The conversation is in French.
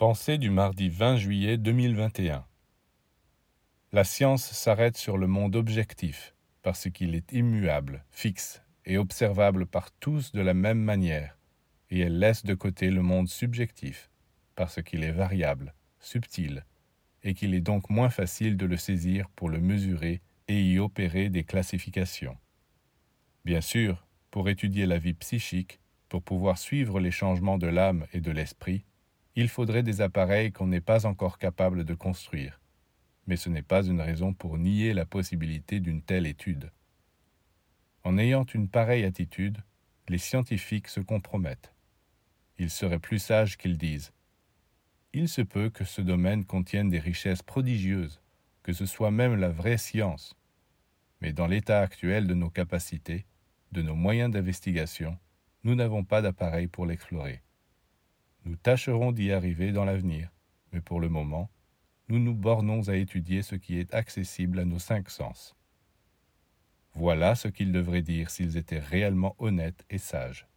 Pensée du mardi 20 juillet 2021 La science s'arrête sur le monde objectif, parce qu'il est immuable, fixe et observable par tous de la même manière, et elle laisse de côté le monde subjectif, parce qu'il est variable, subtil, et qu'il est donc moins facile de le saisir pour le mesurer et y opérer des classifications. Bien sûr, pour étudier la vie psychique, pour pouvoir suivre les changements de l'âme et de l'esprit, il faudrait des appareils qu'on n'est pas encore capable de construire. Mais ce n'est pas une raison pour nier la possibilité d'une telle étude. En ayant une pareille attitude, les scientifiques se compromettent. Il serait plus sage qu'ils disent Il se peut que ce domaine contienne des richesses prodigieuses, que ce soit même la vraie science. Mais dans l'état actuel de nos capacités, de nos moyens d'investigation, nous n'avons pas d'appareil pour l'explorer. Nous tâcherons d'y arriver dans l'avenir, mais pour le moment, nous nous bornons à étudier ce qui est accessible à nos cinq sens. Voilà ce qu'ils devraient dire s'ils étaient réellement honnêtes et sages.